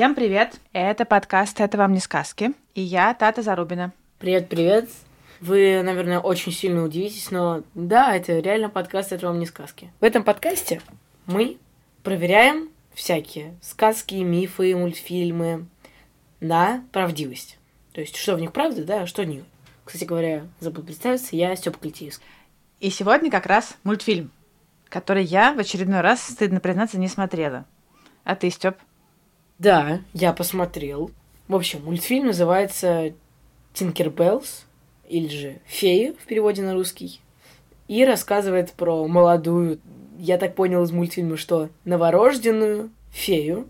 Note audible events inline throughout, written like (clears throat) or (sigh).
Всем привет! Это подкаст «Это вам не сказки» и я, Тата Зарубина. Привет-привет. Вы, наверное, очень сильно удивитесь, но да, это реально подкаст «Это вам не сказки». В этом подкасте мы проверяем всякие сказки, мифы, мультфильмы на правдивость. То есть, что в них правда, да, а что нет. Кстати говоря, забыл представиться, я Степа Клетиевский. И сегодня как раз мультфильм, который я в очередной раз, стыдно признаться, не смотрела. А ты, Степ? Да, я посмотрел. В общем, мультфильм называется Tinker Bells, или же Фея в переводе на русский. И рассказывает про молодую, я так понял из мультфильма, что новорожденную фею,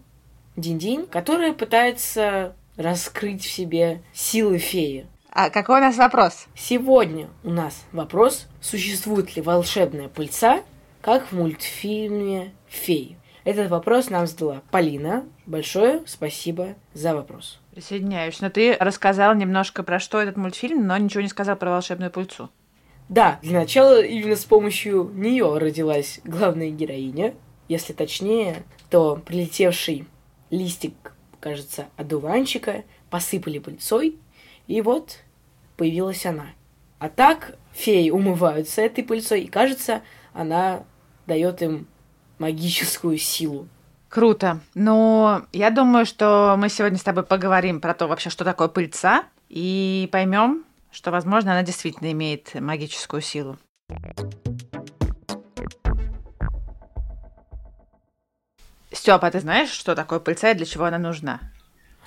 Динь-Динь, которая пытается раскрыть в себе силы феи. А какой у нас вопрос? Сегодня у нас вопрос, существует ли волшебная пыльца, как в мультфильме «Феи». Этот вопрос нам задала Полина. Большое спасибо за вопрос. Присоединяюсь. Но ты рассказал немножко про что этот мультфильм, но ничего не сказал про волшебную пыльцу. Да, для начала именно с помощью нее родилась главная героиня. Если точнее, то прилетевший листик, кажется, одуванчика посыпали пыльцой, и вот появилась она. А так феи умываются этой пыльцой, и кажется, она дает им магическую силу. Круто. Но я думаю, что мы сегодня с тобой поговорим про то вообще, что такое пыльца, и поймем, что, возможно, она действительно имеет магическую силу. Степа, а ты знаешь, что такое пыльца и для чего она нужна?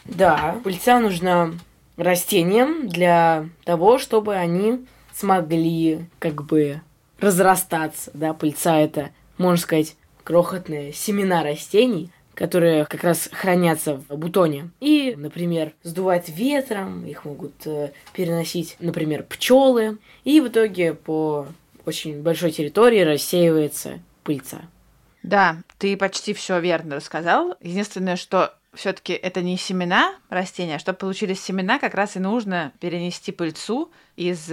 Да, пыльца нужна растениям для того, чтобы они смогли как бы разрастаться. Да, пыльца это, можно сказать, крохотные семена растений, которые как раз хранятся в бутоне. И, например, сдувать ветром, их могут э, переносить, например, пчелы. И в итоге по очень большой территории рассеивается пыльца. Да, ты почти все верно рассказал. Единственное, что все-таки это не семена растения, а чтобы получились семена, как раз и нужно перенести пыльцу из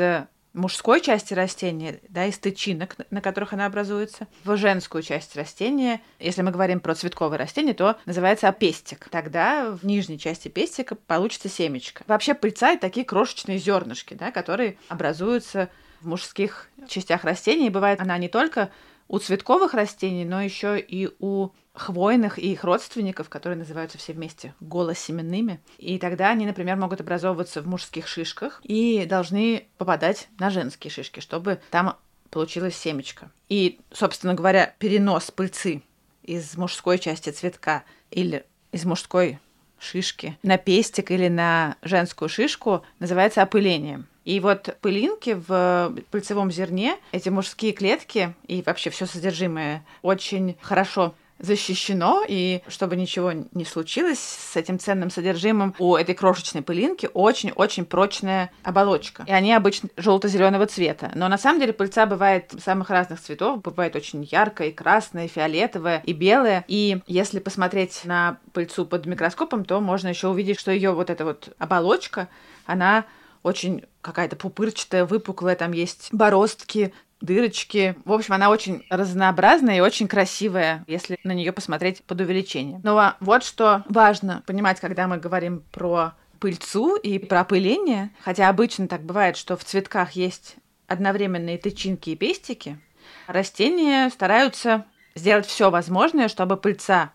мужской части растения, да, из тычинок, на которых она образуется, в женскую часть растения. Если мы говорим про цветковые растения, то называется пестик. Тогда в нижней части пестика получится семечко. Вообще пыльца — это такие крошечные зернышки, да, которые образуются в мужских частях растений. И бывает она не только у цветковых растений, но еще и у хвойных и их родственников, которые называются все вместе голосеменными. И тогда они, например, могут образовываться в мужских шишках и должны попадать на женские шишки, чтобы там получилось семечко. И, собственно говоря, перенос пыльцы из мужской части цветка или из мужской шишки на пестик или на женскую шишку называется опылением. И вот пылинки в пыльцевом зерне, эти мужские клетки и вообще все содержимое очень хорошо защищено, и чтобы ничего не случилось с этим ценным содержимым, у этой крошечной пылинки очень-очень прочная оболочка. И они обычно желто-зеленого цвета. Но на самом деле пыльца бывает самых разных цветов. Бывает очень яркая, и красная, и фиолетовая, и белая. И если посмотреть на пыльцу под микроскопом, то можно еще увидеть, что ее вот эта вот оболочка, она очень какая-то пупырчатая, выпуклая, там есть бороздки, дырочки. В общем, она очень разнообразная и очень красивая, если на нее посмотреть под увеличением. Но вот что важно понимать, когда мы говорим про пыльцу и про опыление, хотя обычно так бывает, что в цветках есть одновременные тычинки и пестики, растения стараются сделать все возможное, чтобы пыльца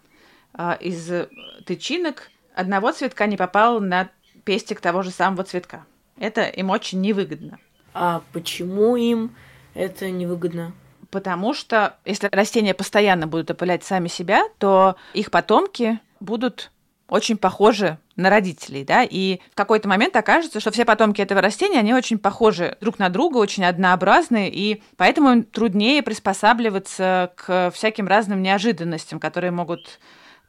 э, из тычинок одного цветка не попала на пестик того же самого цветка. Это им очень невыгодно. А почему им это невыгодно? Потому что если растения постоянно будут опылять сами себя, то их потомки будут очень похожи на родителей, да, и в какой-то момент окажется, что все потомки этого растения, они очень похожи друг на друга, очень однообразные, и поэтому им труднее приспосабливаться к всяким разным неожиданностям, которые могут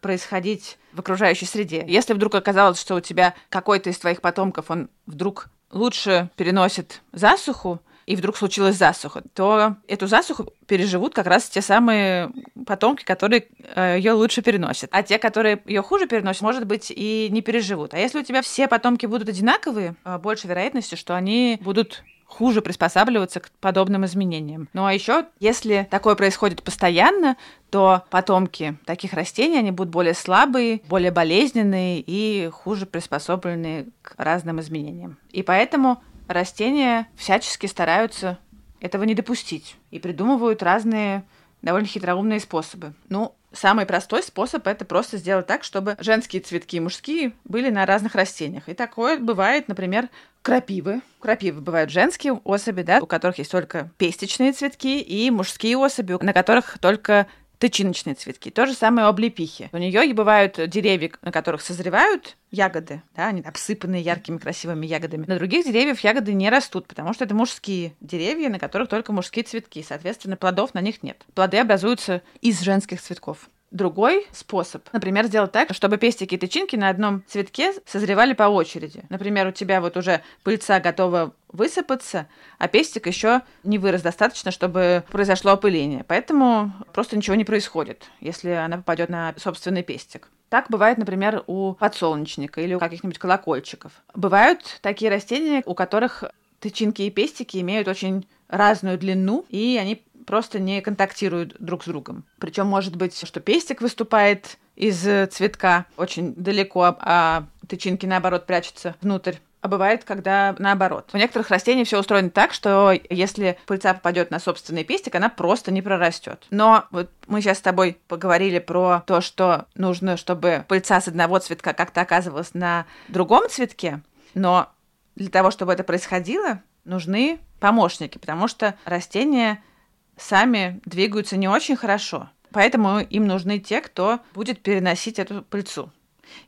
происходить в окружающей среде. Если вдруг оказалось, что у тебя какой-то из твоих потомков, он вдруг лучше переносит засуху, и вдруг случилась засуха, то эту засуху переживут как раз те самые потомки, которые ее лучше переносят. А те, которые ее хуже переносят, может быть, и не переживут. А если у тебя все потомки будут одинаковые, э, больше вероятности, что они будут хуже приспосабливаться к подобным изменениям. Ну а еще, если такое происходит постоянно, то потомки таких растений, они будут более слабые, более болезненные и хуже приспособлены к разным изменениям. И поэтому растения всячески стараются этого не допустить и придумывают разные довольно хитроумные способы. Ну, самый простой способ это просто сделать так, чтобы женские цветки и мужские были на разных растениях. И такое бывает, например, крапивы. Крапивы бывают женские особи, да, у которых есть только пестичные цветки, и мужские особи, на которых только тычиночные цветки. То же самое у облепихи. У нее бывают деревья, на которых созревают ягоды, да, они обсыпанные яркими красивыми ягодами. На других деревьях ягоды не растут, потому что это мужские деревья, на которых только мужские цветки. Соответственно, плодов на них нет. Плоды образуются из женских цветков. Другой способ, например, сделать так, чтобы пестики и тычинки на одном цветке созревали по очереди. Например, у тебя вот уже пыльца готова высыпаться, а пестик еще не вырос достаточно, чтобы произошло опыление. Поэтому просто ничего не происходит, если она попадет на собственный пестик. Так бывает, например, у подсолнечника или у каких-нибудь колокольчиков. Бывают такие растения, у которых тычинки и пестики имеют очень разную длину, и они просто не контактируют друг с другом. Причем может быть, что пестик выступает из цветка очень далеко, а тычинки, наоборот, прячутся внутрь. А бывает, когда наоборот. У некоторых растений все устроено так, что если пыльца попадет на собственный пестик, она просто не прорастет. Но вот мы сейчас с тобой поговорили про то, что нужно, чтобы пыльца с одного цветка как-то оказывалась на другом цветке. Но для того, чтобы это происходило, нужны помощники, потому что растения сами двигаются не очень хорошо. Поэтому им нужны те, кто будет переносить эту пыльцу.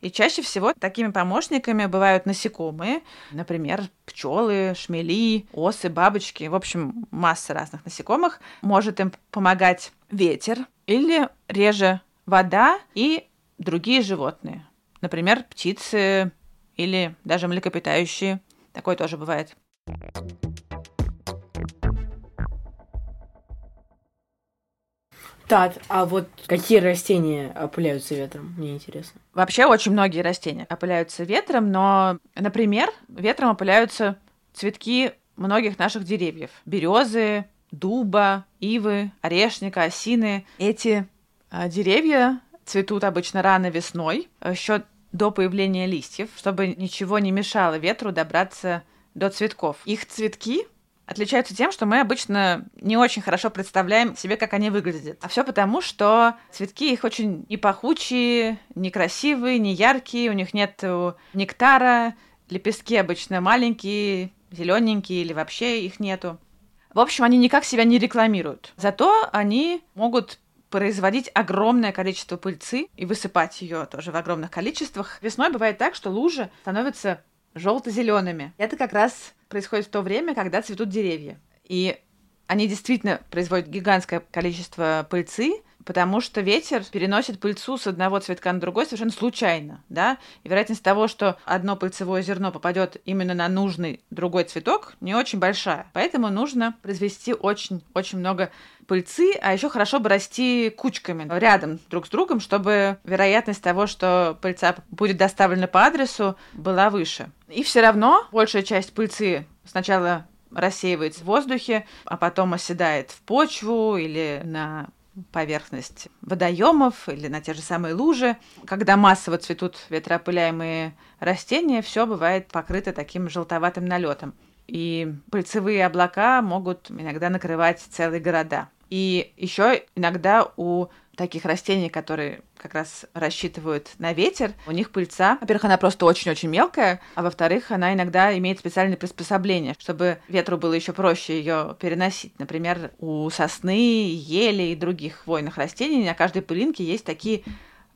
И чаще всего такими помощниками бывают насекомые, например, пчелы, шмели, осы, бабочки, в общем, масса разных насекомых. Может им помогать ветер или реже вода и другие животные, например, птицы или даже млекопитающие. Такое тоже бывает. Так, а вот какие растения опыляются ветром? Мне интересно. Вообще очень многие растения опыляются ветром, но, например, ветром опыляются цветки многих наших деревьев. Березы, дуба, ивы, орешника, осины. Эти а, деревья цветут обычно рано весной, еще до появления листьев, чтобы ничего не мешало ветру добраться до цветков. Их цветки отличаются тем, что мы обычно не очень хорошо представляем себе, как они выглядят. А все потому, что цветки их очень не пахучие, некрасивые, не яркие, у них нет нектара, лепестки обычно маленькие, зелененькие или вообще их нету. В общем, они никак себя не рекламируют. Зато они могут производить огромное количество пыльцы и высыпать ее тоже в огромных количествах. Весной бывает так, что лужи становятся желто-зелеными. Это как раз происходит в то время, когда цветут деревья. И они действительно производят гигантское количество пыльцы, потому что ветер переносит пыльцу с одного цветка на другой совершенно случайно, да, и вероятность того, что одно пыльцевое зерно попадет именно на нужный другой цветок, не очень большая. Поэтому нужно произвести очень-очень много пыльцы, а еще хорошо бы расти кучками рядом друг с другом, чтобы вероятность того, что пыльца будет доставлена по адресу, была выше. И все равно большая часть пыльцы сначала рассеивается в воздухе, а потом оседает в почву или на поверхность водоемов или на те же самые лужи. Когда массово цветут ветроопыляемые растения, все бывает покрыто таким желтоватым налетом. И пыльцевые облака могут иногда накрывать целые города. И еще иногда у таких растений, которые как раз рассчитывают на ветер, у них пыльца, во-первых, она просто очень-очень мелкая, а во-вторых, она иногда имеет специальные приспособления, чтобы ветру было еще проще ее переносить. Например, у сосны, ели и других хвойных растений на каждой пылинке есть такие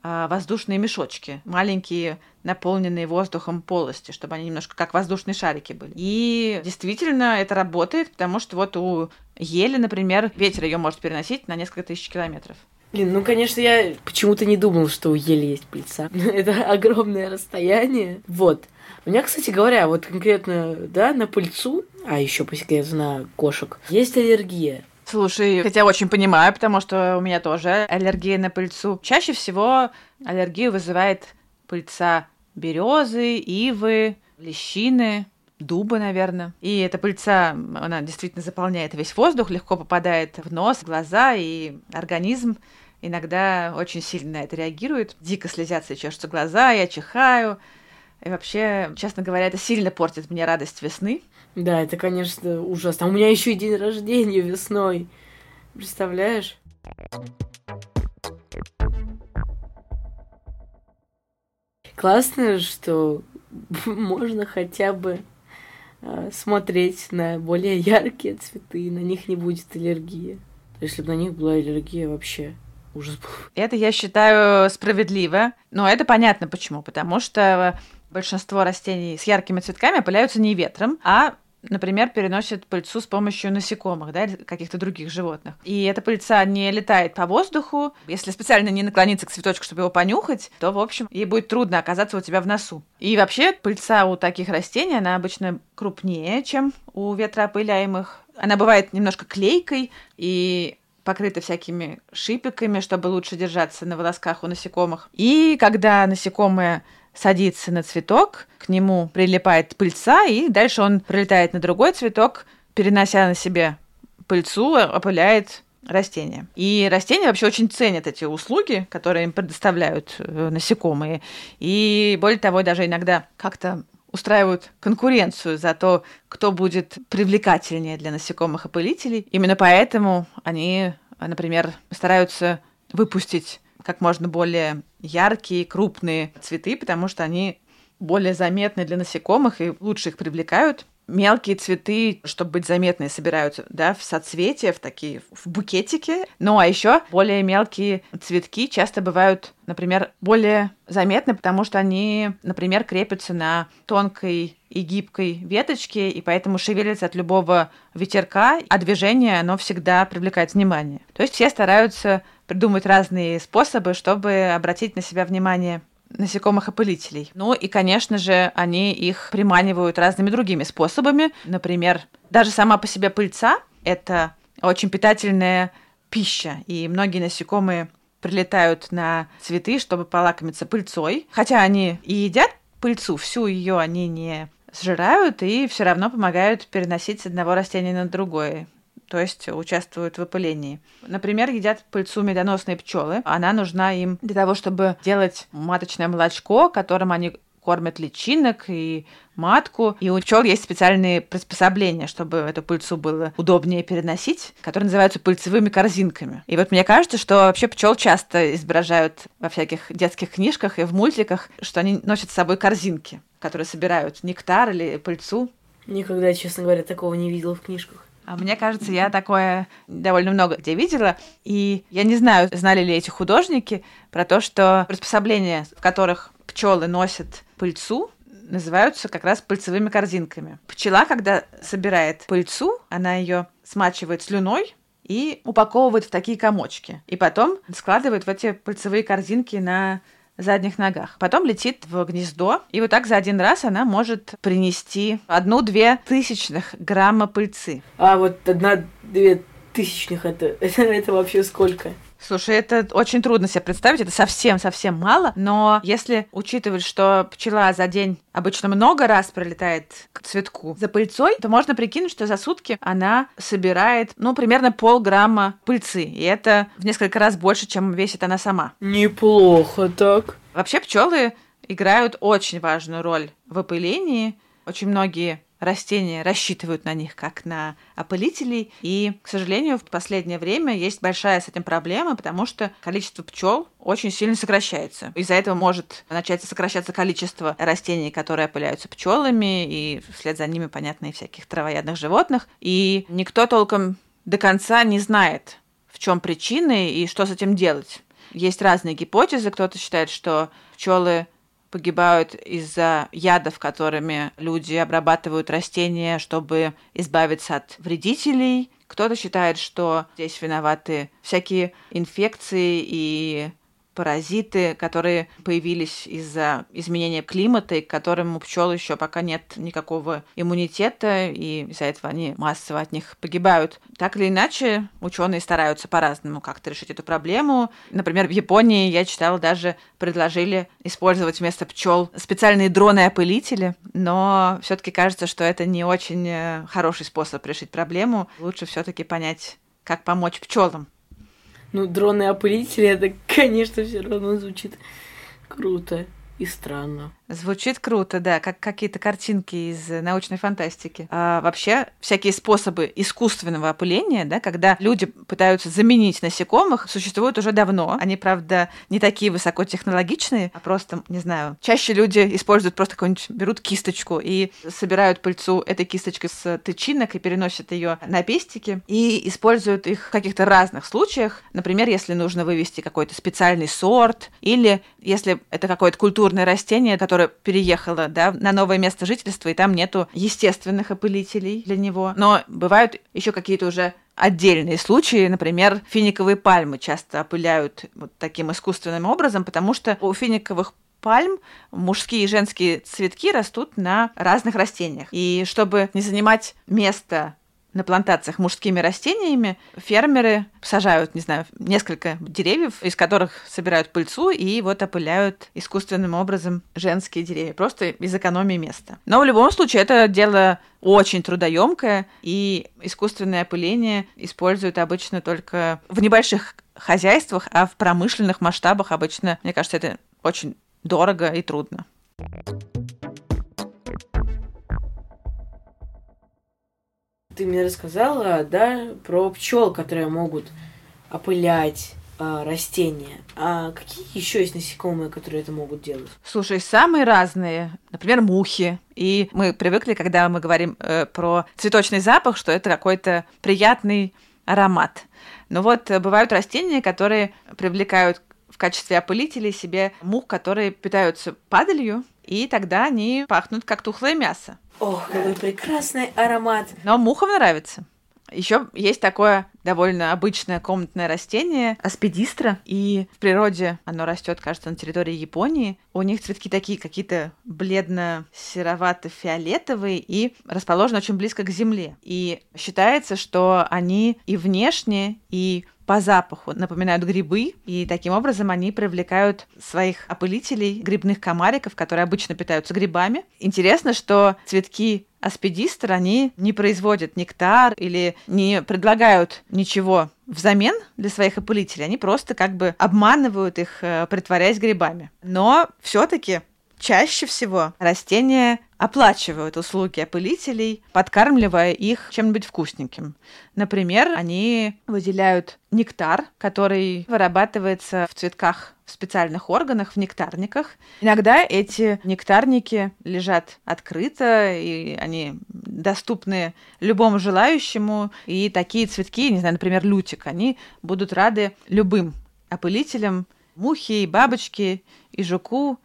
а, воздушные мешочки, маленькие, наполненные воздухом полости, чтобы они немножко как воздушные шарики были. И действительно это работает, потому что вот у ели, например, ветер ее может переносить на несколько тысяч километров. Блин, ну, конечно, я почему-то не думал, что у ели есть пыльца. (laughs) Это огромное расстояние. Вот. У меня, кстати говоря, вот конкретно, да, на пыльцу, а еще по секрету на кошек, есть аллергия. Слушай, хотя очень понимаю, потому что у меня тоже аллергия на пыльцу. Чаще всего аллергию вызывает пыльца березы, ивы, лещины, дуба, наверное. И эта пыльца, она действительно заполняет весь воздух, легко попадает в нос, в глаза, и организм иногда очень сильно на это реагирует. Дико слезятся и чешутся глаза, я чихаю. И вообще, честно говоря, это сильно портит мне радость весны. Да, это, конечно, ужасно. А у меня еще и день рождения весной. Представляешь? Классно, что (laughs) можно хотя бы э, смотреть на более яркие цветы, на них не будет аллергии. Если бы на них была аллергия, вообще ужас был. Это я считаю справедливо. Но это понятно почему. Потому что большинство растений с яркими цветками опыляются не ветром, а например, переносят пыльцу с помощью насекомых, да, каких-то других животных. И эта пыльца не летает по воздуху. Если специально не наклониться к цветочку, чтобы его понюхать, то, в общем, ей будет трудно оказаться у тебя в носу. И вообще, пыльца у таких растений, она обычно крупнее, чем у ветроопыляемых. Она бывает немножко клейкой и покрыта всякими шипиками, чтобы лучше держаться на волосках у насекомых. И когда насекомые садится на цветок, к нему прилипает пыльца, и дальше он прилетает на другой цветок, перенося на себе пыльцу, опыляет растения. И растения вообще очень ценят эти услуги, которые им предоставляют э, насекомые. И более того, даже иногда как-то устраивают конкуренцию за то, кто будет привлекательнее для насекомых опылителей. Именно поэтому они, например, стараются выпустить как можно более яркие, крупные цветы, потому что они более заметны для насекомых и лучше их привлекают. Мелкие цветы, чтобы быть заметные, собираются да, в соцветия, в такие в букетики. Ну а еще более мелкие цветки часто бывают, например, более заметны, потому что они, например, крепятся на тонкой и гибкой веточке, и поэтому шевелятся от любого ветерка, а движение, оно всегда привлекает внимание. То есть все стараются придумать разные способы, чтобы обратить на себя внимание насекомых-опылителей. Ну и, конечно же, они их приманивают разными другими способами. Например, даже сама по себе пыльца – это очень питательная пища, и многие насекомые прилетают на цветы, чтобы полакомиться пыльцой. Хотя они и едят пыльцу, всю ее они не сжирают и все равно помогают переносить с одного растения на другое то есть участвуют в опылении. Например, едят пыльцу медоносные пчелы. Она нужна им для того, чтобы делать маточное молочко, которым они кормят личинок и матку. И у пчел есть специальные приспособления, чтобы эту пыльцу было удобнее переносить, которые называются пыльцевыми корзинками. И вот мне кажется, что вообще пчел часто изображают во всяких детских книжках и в мультиках, что они носят с собой корзинки, которые собирают нектар или пыльцу. Никогда, честно говоря, такого не видела в книжках. А мне кажется, я такое довольно много где видела. И я не знаю, знали ли эти художники про то, что приспособления, в которых пчелы носят пыльцу, называются как раз пыльцевыми корзинками. Пчела, когда собирает пыльцу, она ее смачивает слюной и упаковывает в такие комочки. И потом складывает в эти пыльцевые корзинки на задних ногах. Потом летит в гнездо, и вот так за один раз она может принести одну-две тысячных грамма пыльцы. А вот одна-две тысячных это, (laughs) это, вообще сколько? Слушай, это очень трудно себе представить, это совсем-совсем мало, но если учитывать, что пчела за день обычно много раз прилетает к цветку за пыльцой, то можно прикинуть, что за сутки она собирает, ну, примерно полграмма пыльцы, и это в несколько раз больше, чем весит она сама. Неплохо так. Вообще пчелы играют очень важную роль в опылении. Очень многие растения рассчитывают на них как на опылителей. И, к сожалению, в последнее время есть большая с этим проблема, потому что количество пчел очень сильно сокращается. Из-за этого может начать сокращаться количество растений, которые опыляются пчелами, и вслед за ними, понятно, и всяких травоядных животных. И никто толком до конца не знает, в чем причины и что с этим делать. Есть разные гипотезы. Кто-то считает, что пчелы погибают из-за ядов, которыми люди обрабатывают растения, чтобы избавиться от вредителей. Кто-то считает, что здесь виноваты всякие инфекции и паразиты, которые появились из-за изменения климата, и к которым у пчел еще пока нет никакого иммунитета, и из-за этого они массово от них погибают. Так или иначе, ученые стараются по-разному как-то решить эту проблему. Например, в Японии, я читала, даже предложили использовать вместо пчел специальные дроны-опылители, но все-таки кажется, что это не очень э, хороший способ решить проблему. Лучше все-таки понять, как помочь пчелам. Ну, дроны-опылители, это, (laughs) конечно, все равно звучит круто и странно. Звучит круто, да, как какие-то картинки из научной фантастики. А вообще, всякие способы искусственного опыления, да, когда люди пытаются заменить насекомых, существуют уже давно. Они, правда, не такие высокотехнологичные, а просто, не знаю, чаще люди используют просто какую-нибудь, берут кисточку и собирают пыльцу этой кисточкой с тычинок и переносят ее на пестики и используют их в каких-то разных случаях. Например, если нужно вывести какой-то специальный сорт или если это какое-то культурное растение, которое переехало да, на новое место жительства, и там нету естественных опылителей для него. Но бывают еще какие-то уже отдельные случаи, например, финиковые пальмы часто опыляют вот таким искусственным образом, потому что у финиковых пальм мужские и женские цветки растут на разных растениях. И чтобы не занимать место на плантациях мужскими растениями фермеры сажают, не знаю, несколько деревьев, из которых собирают пыльцу и вот опыляют искусственным образом женские деревья, просто из экономии места. Но в любом случае это дело очень трудоемкое, и искусственное опыление используют обычно только в небольших хозяйствах, а в промышленных масштабах обычно, мне кажется, это очень дорого и трудно. Ты мне рассказала, да, про пчел, которые могут опылять а, растения. А какие еще есть насекомые, которые это могут делать? Слушай, самые разные. Например, мухи. И мы привыкли, когда мы говорим э, про цветочный запах, что это какой-то приятный аромат. Но вот э, бывают растения, которые привлекают в качестве опылителей себе мух, которые питаются падалью, и тогда они пахнут как тухлое мясо. Ох, какой прекрасный аромат. Но мухам нравится. Еще есть такое довольно обычное комнатное растение аспидистра, и в природе оно растет, кажется, на территории Японии. У них цветки такие какие-то бледно-серовато-фиолетовые и расположены очень близко к земле. И считается, что они и внешне, и по запаху напоминают грибы, и таким образом они привлекают своих опылителей, грибных комариков, которые обычно питаются грибами. Интересно, что цветки аспидистр, они не производят нектар или не предлагают ничего взамен для своих опылителей. Они просто как бы обманывают их, э, притворяясь грибами. Но все-таки чаще всего растения оплачивают услуги опылителей, подкармливая их чем-нибудь вкусненьким. Например, они выделяют нектар, который вырабатывается в цветках в специальных органах, в нектарниках. Иногда эти нектарники лежат открыто, и они доступны любому желающему. И такие цветки, не знаю, например, лютик, они будут рады любым опылителям, мухи, и бабочки, и жуку,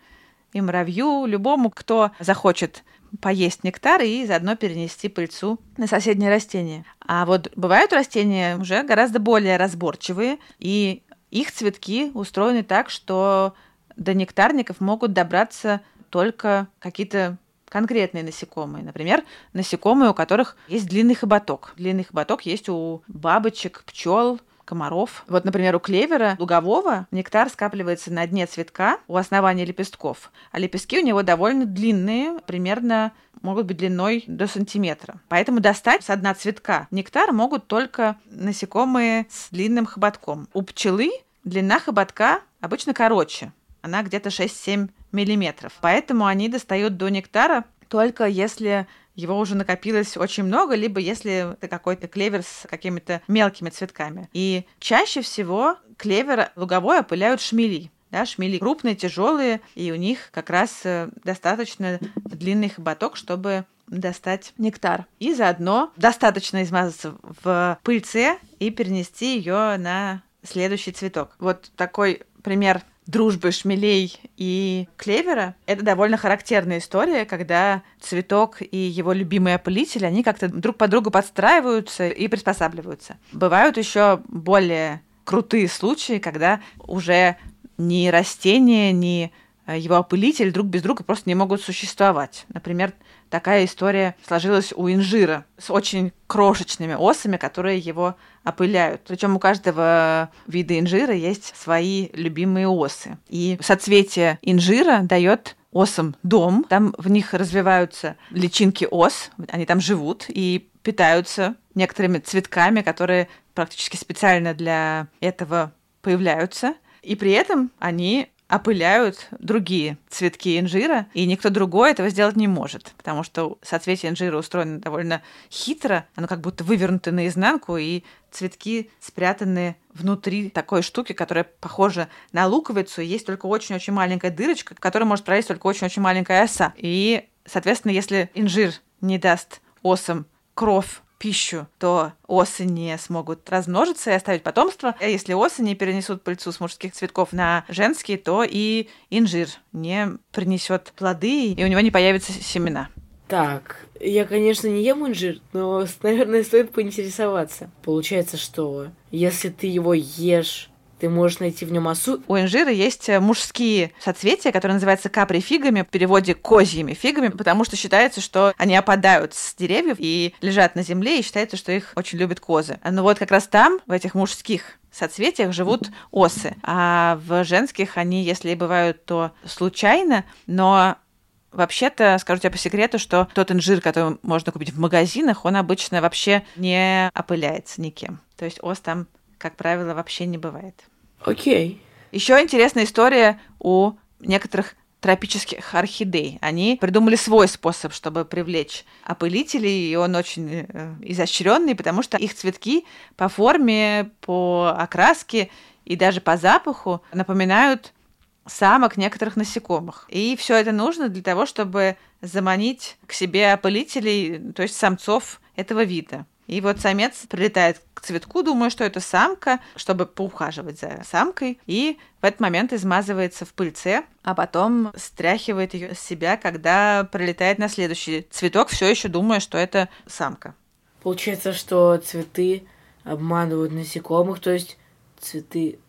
и муравью, любому, кто захочет поесть нектар и заодно перенести пыльцу на соседние растения. А вот бывают растения уже гораздо более разборчивые, и их цветки устроены так, что до нектарников могут добраться только какие-то конкретные насекомые. Например, насекомые, у которых есть длинный хоботок. Длинный хоботок есть у бабочек, пчел, комаров. Вот, например, у клевера лугового нектар скапливается на дне цветка у основания лепестков, а лепестки у него довольно длинные, примерно могут быть длиной до сантиметра. Поэтому достать с дна цветка нектар могут только насекомые с длинным хоботком. У пчелы длина хоботка обычно короче. Она где-то 6-7 миллиметров. Поэтому они достают до нектара только если его уже накопилось очень много, либо если это какой-то клевер с какими-то мелкими цветками. И чаще всего клевер луговой опыляют шмели. Да, шмели крупные, тяжелые, и у них как раз э, достаточно длинный хоботок, чтобы достать нектар. И заодно достаточно измазаться в пыльце и перенести ее на следующий цветок. Вот такой пример дружбы шмелей и клевера. Это довольно характерная история, когда цветок и его любимый опылитель, они как-то друг под другу подстраиваются и приспосабливаются. Бывают еще более крутые случаи, когда уже ни растения, ни э, его опылитель друг без друга просто не могут существовать. Например, такая история сложилась у инжира с очень крошечными осами, которые его опыляют. Причем у каждого вида инжира есть свои любимые осы. И соцветие инжира дает осам дом, там в них развиваются личинки ос, они там живут и питаются некоторыми цветками, которые практически специально для этого появляются. И при этом они опыляют другие цветки инжира, и никто другой этого сделать не может, потому что соцветие инжира устроено довольно хитро, оно как будто вывернуто наизнанку, и цветки спрятаны внутри такой штуки, которая похожа на луковицу, есть только очень-очень маленькая дырочка, в которой может пролезть только очень-очень маленькая оса. И, соответственно, если инжир не даст осам кровь пищу, то осы не смогут размножиться и оставить потомство. А если осы не перенесут пыльцу с мужских цветков на женские, то и инжир не принесет плоды, и у него не появятся семена. Так, я, конечно, не ем инжир, но, (laughs) наверное, стоит поинтересоваться. Получается, что если ты его ешь ты можешь найти в нем осу. У инжира есть э, мужские соцветия, которые называются капри-фигами, в переводе козьими фигами, потому что считается, что они опадают с деревьев и лежат на земле, и считается, что их очень любят козы. Но вот как раз там, в этих мужских соцветиях живут осы, а в женских они, если бывают, то случайно, но Вообще-то, скажу тебе по секрету, что тот инжир, который можно купить в магазинах, он обычно вообще не опыляется никем. То есть ос там как правило, вообще не бывает. Окей. Еще интересная история у некоторых тропических орхидей. Они придумали свой способ, чтобы привлечь опылителей, и он очень э, изощренный, потому что их цветки по форме, по окраске и даже по запаху напоминают самок некоторых насекомых. И все это нужно для того, чтобы заманить к себе опылителей, то есть самцов этого вида. И вот самец прилетает к цветку, думая, что это самка, чтобы поухаживать за самкой, и в этот момент измазывается в пыльце, а потом стряхивает ее с себя, когда прилетает на следующий цветок, все еще думая, что это самка. Получается, что цветы обманывают насекомых, то есть цветы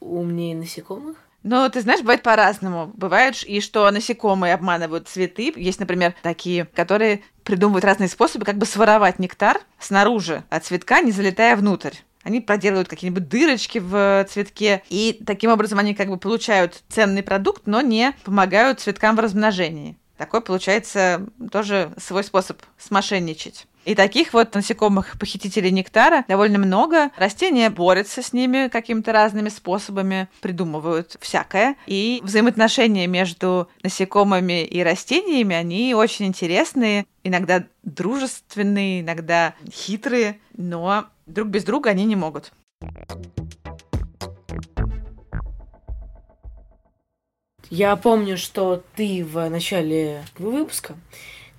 умнее насекомых? Ну, ты знаешь, бывает по-разному. Бывает и что насекомые обманывают цветы. Есть, например, такие, которые придумывают разные способы, как бы своровать нектар снаружи от цветка, не залетая внутрь. Они проделывают какие-нибудь дырочки в цветке, и таким образом они как бы получают ценный продукт, но не помогают цветкам в размножении. Такой получается тоже свой способ смошенничать. И таких вот насекомых похитителей нектара довольно много. Растения борются с ними какими-то разными способами, придумывают всякое. И взаимоотношения между насекомыми и растениями, они очень интересные, иногда дружественные, иногда хитрые, но друг без друга они не могут. Я помню, что ты в начале выпуска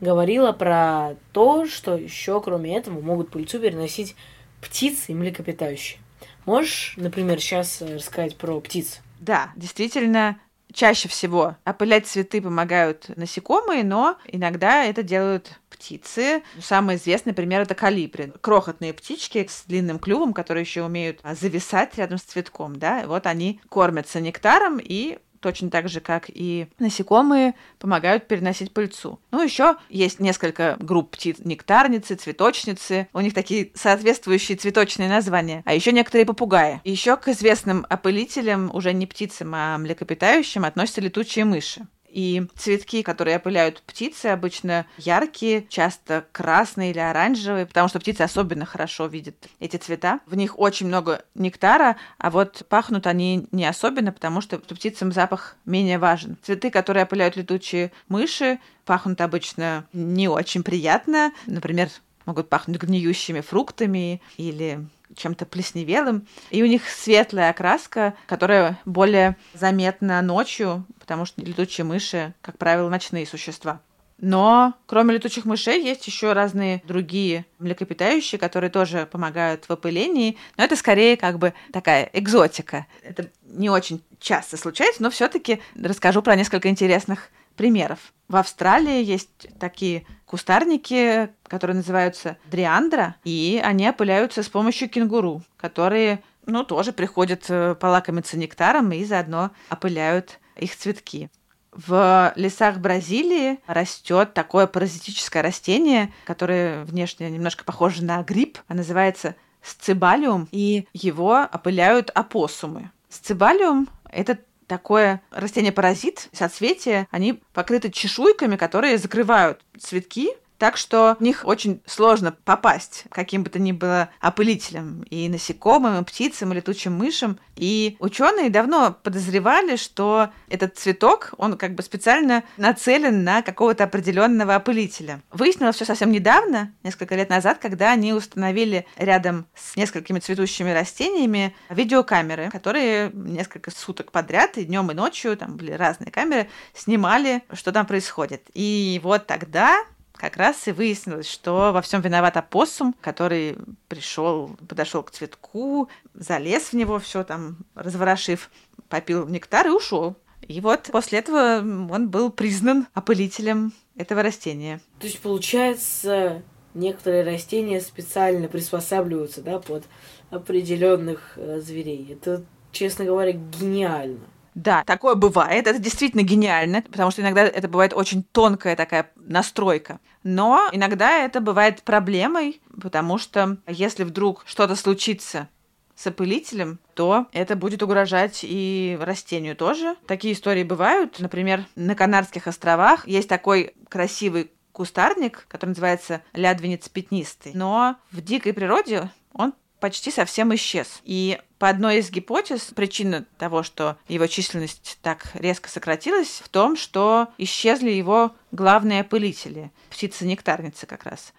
говорила про то, что еще кроме этого могут пыльцу переносить птицы и млекопитающие. Можешь, например, сейчас рассказать про птиц? Да, действительно, чаще всего опылять цветы помогают насекомые, но иногда это делают птицы. Самый известный пример это калибри. Крохотные птички с длинным клювом, которые еще умеют зависать рядом с цветком, да, вот они кормятся нектаром и точно так же, как и насекомые, помогают переносить пыльцу. Ну, еще есть несколько групп птиц. Нектарницы, цветочницы. У них такие соответствующие цветочные названия. А еще некоторые попугаи. Еще к известным опылителям, уже не птицам, а млекопитающим, относятся летучие мыши. И цветки, которые опыляют птицы, обычно яркие, часто красные или оранжевые, потому что птицы особенно хорошо видят эти цвета. В них очень много нектара, а вот пахнут они не особенно, потому что птицам запах менее важен. Цветы, которые опыляют летучие мыши, пахнут обычно не очень приятно. Например, могут пахнуть гниющими фруктами или чем-то плесневелым. И у них светлая окраска, которая более заметна ночью, потому что летучие мыши, как правило, ночные существа. Но кроме летучих мышей есть еще разные другие млекопитающие, которые тоже помогают в опылении. Но это скорее как бы такая экзотика. Это не очень часто случается, но все-таки расскажу про несколько интересных примеров. В Австралии есть такие кустарники, которые называются дриандра, и они опыляются с помощью кенгуру, которые, ну, тоже приходят э, полакомиться нектаром и заодно опыляют их цветки. В лесах Бразилии растет такое паразитическое растение, которое внешне немножко похоже на гриб, а называется сцибалиум, и его опыляют опоссумы. Сцибалиум – это такое растение-паразит, соцветия, они покрыты чешуйками, которые закрывают цветки, так что в них очень сложно попасть каким бы то ни было опылителем и насекомым, и птицам, и летучим мышам. И ученые давно подозревали, что этот цветок, он как бы специально нацелен на какого-то определенного опылителя. Выяснилось все совсем недавно, несколько лет назад, когда они установили рядом с несколькими цветущими растениями видеокамеры, которые несколько суток подряд, и днем, и ночью, там были разные камеры, снимали, что там происходит. И вот тогда как раз и выяснилось, что во всем виноват опоссум, который пришел, подошел к цветку, залез в него, все там разворошив, попил нектар и ушел. И вот после этого он был признан опылителем этого растения. То есть, получается, некоторые растения специально приспосабливаются, да, под определенных э, зверей. Это, честно говоря, гениально. Да, такое бывает. Это действительно гениально, потому что иногда это бывает очень тонкая такая настройка. Но иногда это бывает проблемой, потому что если вдруг что-то случится с опылителем, то это будет угрожать и растению тоже. Такие истории бывают. Например, на Канарских островах есть такой красивый кустарник, который называется лядвенец пятнистый. Но в дикой природе он почти совсем исчез. И по одной из гипотез, причина того, что его численность так резко сократилась, в том, что исчезли его главные опылители, птицы-нектарницы как раз.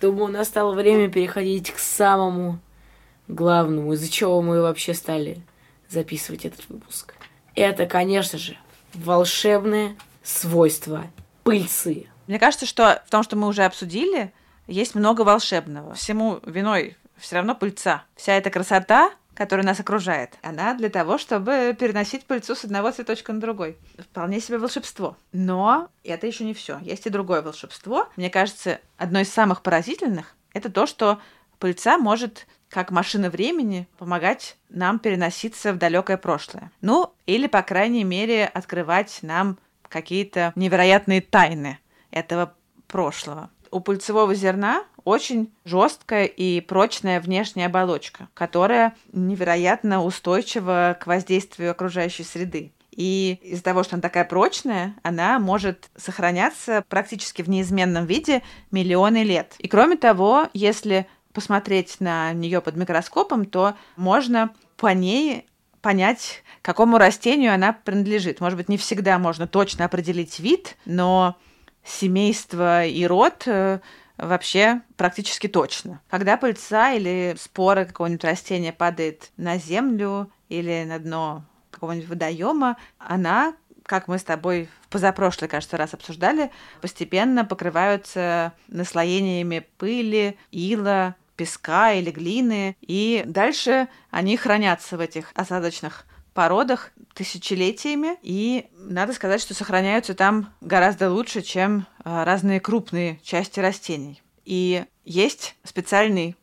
Думаю, настало время переходить к самому главному, из-за чего мы вообще стали записывать этот выпуск. Это, конечно же, волшебное свойство пыльцы. Мне кажется, что в том, что мы уже обсудили, есть много волшебного. Всему виной все равно пыльца. Вся эта красота, которая нас окружает, она для того, чтобы переносить пыльцу с одного цветочка на другой. Вполне себе волшебство. Но это еще не все. Есть и другое волшебство. Мне кажется, одно из самых поразительных это то, что пыльца может как машина времени помогать нам переноситься в далекое прошлое. Ну, или, по крайней мере, открывать нам какие-то невероятные тайны этого прошлого. У пыльцевого зерна очень жесткая и прочная внешняя оболочка, которая невероятно устойчива к воздействию окружающей среды. И из-за того, что она такая прочная, она может сохраняться практически в неизменном виде миллионы лет. И кроме того, если посмотреть на нее под микроскопом, то можно по ней понять, какому растению она принадлежит. Может быть, не всегда можно точно определить вид, но семейство и род э, вообще практически точно. Когда пыльца или спора какого-нибудь растения падает на землю или на дно какого-нибудь водоема, она, как мы с тобой в позапрошлый, кажется, раз обсуждали, постепенно покрываются наслоениями пыли, ила, песка или глины, и дальше они хранятся в этих осадочных породах тысячелетиями, и надо сказать, что сохраняются там гораздо лучше, чем а, разные крупные части растений. И есть специальный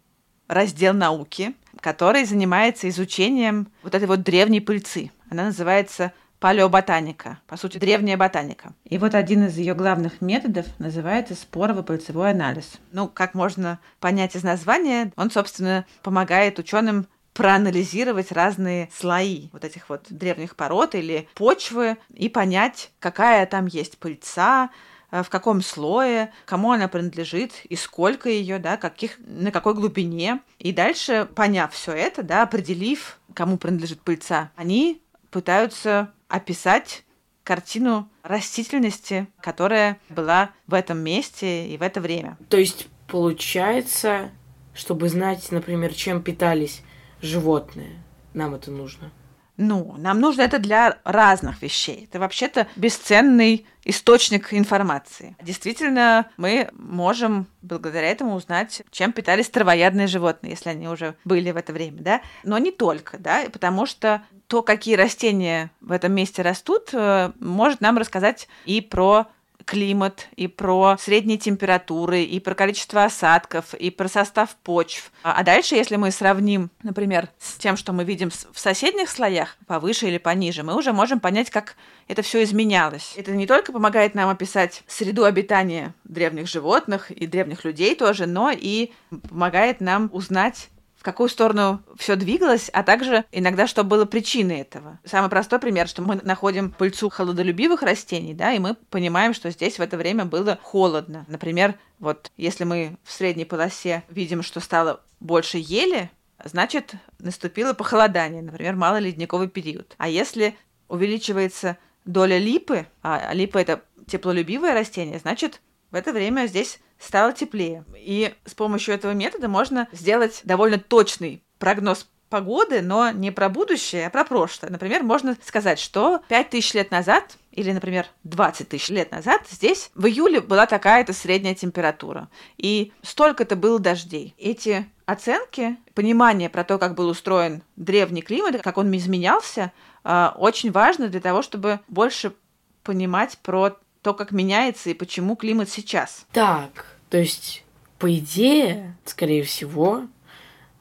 раздел науки, который занимается изучением вот этой вот древней пыльцы. Она называется палеоботаника, по сути, древняя ботаника. И вот один из ее главных методов называется спорово-пыльцевой анализ. Ну, как можно понять из названия, он, собственно, помогает ученым проанализировать разные слои вот этих вот древних пород или почвы и понять, какая там есть пыльца, э, в каком слое, кому она принадлежит и сколько ее, да, каких, на какой глубине. И дальше, поняв все это, да, определив, кому принадлежит пыльца, они пытаются описать картину растительности, которая была в этом месте и в это время. То есть, получается, чтобы знать, например, чем питались животные. Нам это нужно. Ну, нам нужно это для разных вещей. Это вообще-то бесценный источник информации. Действительно, мы можем благодаря этому узнать, чем питались травоядные животные, если они уже были в это время, да. Но не только, да, потому что то, какие растения в этом месте растут, э, может нам рассказать и про климат, и про средние температуры, и про количество осадков, и про состав почв. А а дальше, если мы сравним, например, с тем, что мы видим в соседних слоях, повыше или пониже, мы уже можем понять, как это все изменялось. Это не только помогает нам описать среду обитания древних животных и древних людей тоже, но и помогает нам узнать в какую сторону все двигалось, а также иногда, что было причиной этого. Самый простой пример, что мы находим пыльцу холодолюбивых растений, да, и мы понимаем, что здесь в это время было холодно. Например, вот если мы в средней полосе видим, что стало больше ели, значит, наступило похолодание, например, малоледниковый период. А если увеличивается доля липы, а липа это теплолюбивое растение, значит, в это время здесь стало теплее. И с помощью этого метода можно сделать довольно точный прогноз погоды, но не про будущее, а про прошлое. Например, можно сказать, что 5000 лет назад или, например, 20 тысяч лет назад здесь в июле была такая-то средняя температура. И столько-то было дождей. Эти оценки, понимание про то, как был устроен древний климат, как он изменялся, а, очень важно для того, чтобы больше понимать про то, как меняется и почему климат сейчас. Так, то есть, по идее, скорее всего,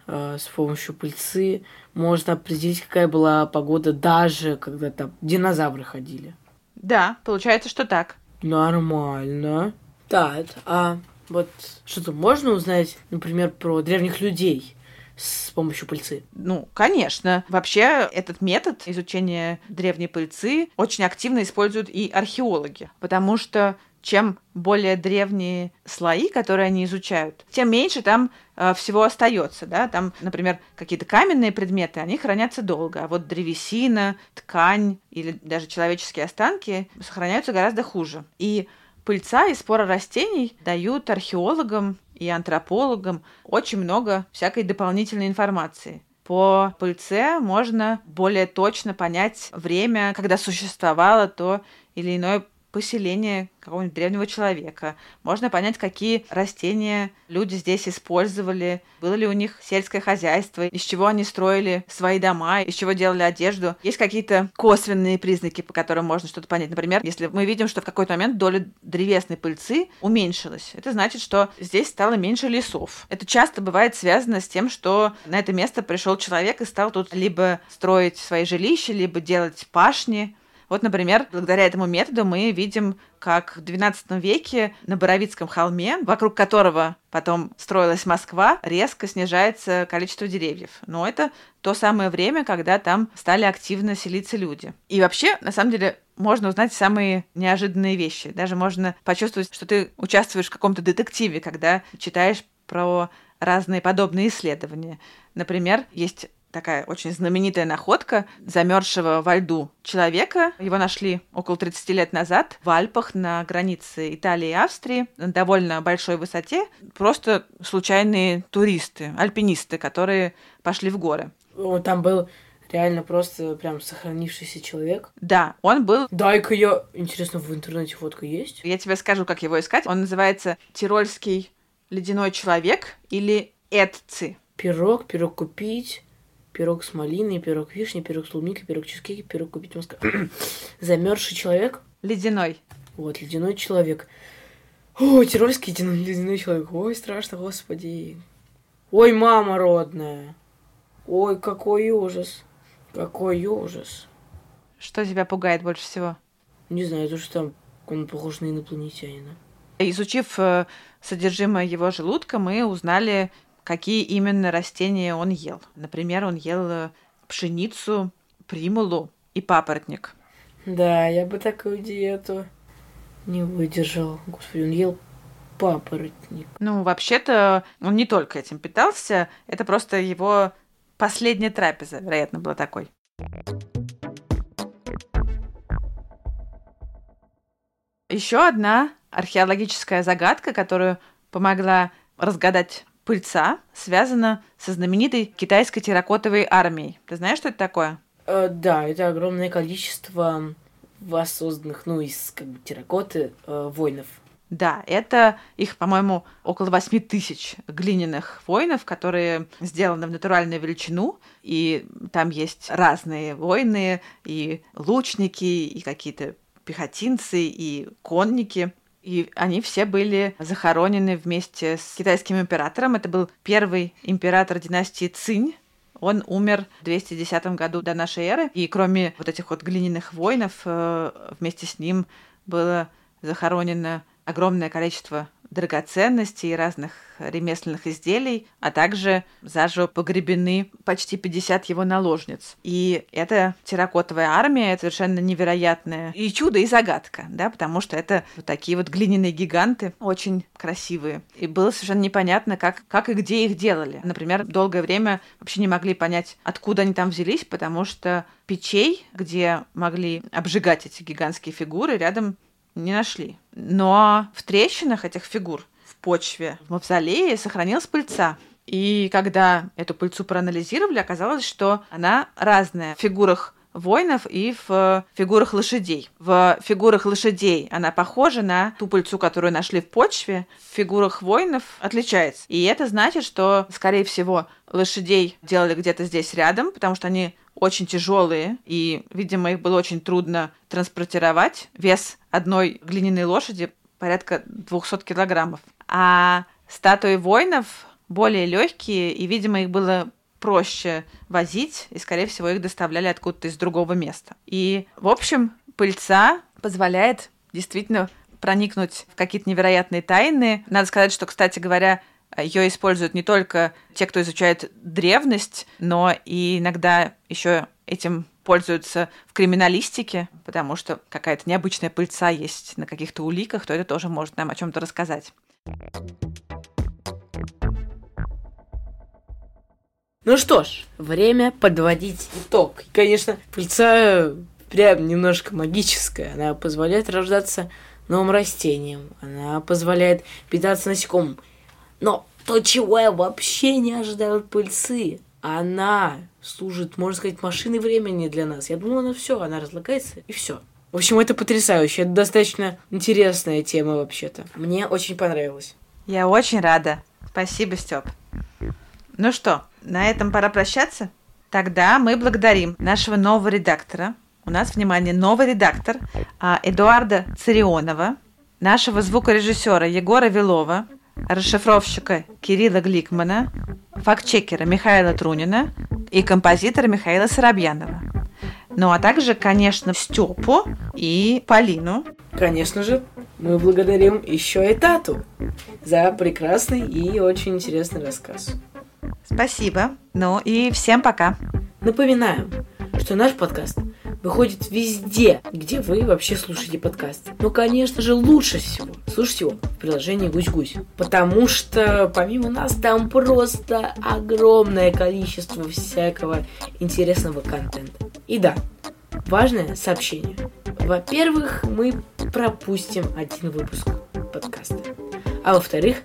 э, с помощью пыльцы можно определить, какая была погода даже когда там динозавры ходили. Да, получается, что так. Нормально. Так, а вот что-то можно узнать, например, про древних людей с помощью пыльцы? Ну, конечно. Вообще, этот метод изучения древней пыльцы очень активно используют и археологи, потому что чем более древние слои, которые они изучают, тем меньше там э, всего остается, да, там, например, какие-то каменные предметы, они хранятся долго, а вот древесина, ткань или даже человеческие останки сохраняются гораздо хуже. И пыльца и споры растений дают археологам и антропологам очень много всякой дополнительной информации. По пыльце можно более точно понять время, когда существовало то или иное поселение какого-нибудь древнего человека. Можно понять, какие растения люди здесь использовали, было ли у них сельское хозяйство, из чего они строили свои дома, из чего делали одежду. Есть какие-то косвенные признаки, по которым можно что-то понять. Например, если мы видим, что в какой-то момент доля древесной пыльцы уменьшилась, это значит, что здесь стало меньше лесов. Это часто бывает связано с тем, что на это место пришел человек и стал тут либо строить свои жилища, либо делать пашни, вот, например, благодаря этому методу мы видим, как в XII веке на Боровицком холме, вокруг которого потом строилась Москва, резко снижается количество деревьев. Но это то самое время, когда там стали активно селиться люди. И вообще, на самом деле, можно узнать самые неожиданные вещи. Даже можно почувствовать, что ты участвуешь в каком-то детективе, когда читаешь про разные подобные исследования. Например, есть такая очень знаменитая находка замерзшего во льду человека. Его нашли около 30 лет назад в Альпах на границе Италии и Австрии на довольно большой высоте. Просто случайные туристы, альпинисты, которые пошли в горы. Там был реально просто прям сохранившийся человек. Да, он был Дай-ка я... Интересно, в интернете фотка есть? Я тебе скажу, как его искать. Он называется «Тирольский ледяной человек» или «Эдци». Пирог, пирог купить, пирог с малиной, пирог вишни, пирог с клубникой, пирог чизкейки, пирог купить в Москве. (clears throat) Замерзший человек. Ледяной. Вот, ледяной человек. Ой, тирольский ледяной, ледяной человек. Ой, страшно, господи. Ой, мама родная. Ой, какой ужас. Какой ужас. Что тебя пугает больше всего? Не знаю, то, что там он похож на инопланетянина. Изучив э, содержимое его желудка, мы узнали, какие именно растения он ел. Например, он ел э, пшеницу, примулу и папоротник. Да, я бы такую диету не выдержал. Господи, он ел папоротник. Ну, вообще-то, он не только этим питался, это просто его последняя трапеза, вероятно, была такой. Еще одна археологическая загадка, которую помогла разгадать пыльца, связана со знаменитой китайской терракотовой армией. Ты знаешь, что это такое? Э, да, это огромное количество воссозданных, ну, из как бы терракоты э, воинов. Да, это их, по-моему, около 8 тысяч глиняных воинов, которые сделаны в натуральную величину, и там есть разные воины, и лучники, и какие-то пехотинцы, и конники. И они все были захоронены вместе с китайским императором. Это был первый император династии Цинь. Он умер в 210 году до нашей эры. И кроме вот этих вот глиняных воинов, э, вместе с ним было захоронено огромное количество драгоценностей и разных ремесленных изделий, а также заживо погребены почти 50 его наложниц. И эта терракотовая армия — это совершенно невероятное и чудо, и загадка, да, потому что это вот такие вот глиняные гиганты, очень красивые. И было совершенно непонятно, как, как и где их делали. Например, долгое время вообще не могли понять, откуда они там взялись, потому что печей, где могли обжигать эти гигантские фигуры, рядом не нашли. Но в трещинах этих фигур в почве в мавзолее сохранилась пыльца. И когда эту пыльцу проанализировали, оказалось, что она разная в фигурах воинов и в фигурах лошадей. В фигурах лошадей она похожа на ту пыльцу, которую нашли в почве. В фигурах воинов отличается. И это значит, что, скорее всего, лошадей делали где-то здесь рядом, потому что они очень тяжелые, и, видимо, их было очень трудно транспортировать. Вес одной глиняной лошади порядка 200 килограммов. А статуи воинов более легкие, и, видимо, их было проще возить, и, скорее всего, их доставляли откуда-то из другого места. И, в общем, пыльца позволяет действительно проникнуть в какие-то невероятные тайны. Надо сказать, что, кстати говоря, ее используют не только те, кто изучает древность, но и иногда еще этим пользуются в криминалистике, потому что какая-то необычная пыльца есть на каких-то уликах, то это тоже может нам о чем-то рассказать. Ну что ж, время подводить итог. Конечно, пыльца прям немножко магическая. Она позволяет рождаться новым растениям. Она позволяет питаться насекомым. Но то, чего я вообще не ожидал от пыльцы, она служит, можно сказать, машиной времени для нас. Я думала, она все, она разлагается и все. В общем, это потрясающе. Это достаточно интересная тема вообще-то. Мне очень понравилось. Я очень рада. Спасибо, Степ. Ну что, на этом пора прощаться? Тогда мы благодарим нашего нового редактора. У нас, внимание, новый редактор а, Эдуарда Царионова, нашего звукорежиссера Егора Вилова, расшифровщика Кирилла Гликмана, фактчекера Михаила Трунина и композитора Михаила Соробьянова. Ну а также, конечно, Степу и Полину. Конечно же, мы благодарим еще и Тату за прекрасный и очень интересный рассказ. Спасибо. Ну и всем пока. Напоминаем, что наш подкаст выходит везде, где вы вообще слушаете подкасты. Но, конечно же, лучше всего слушать его в приложении Гусь-Гусь. Потому что помимо нас там просто огромное количество всякого интересного контента. И да, важное сообщение. Во-первых, мы пропустим один выпуск подкаста. А во-вторых,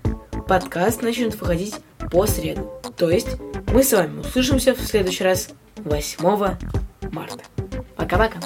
подкаст начнет выходить по среду. То есть мы с вами услышимся в следующий раз 8 марта. Пока-пока.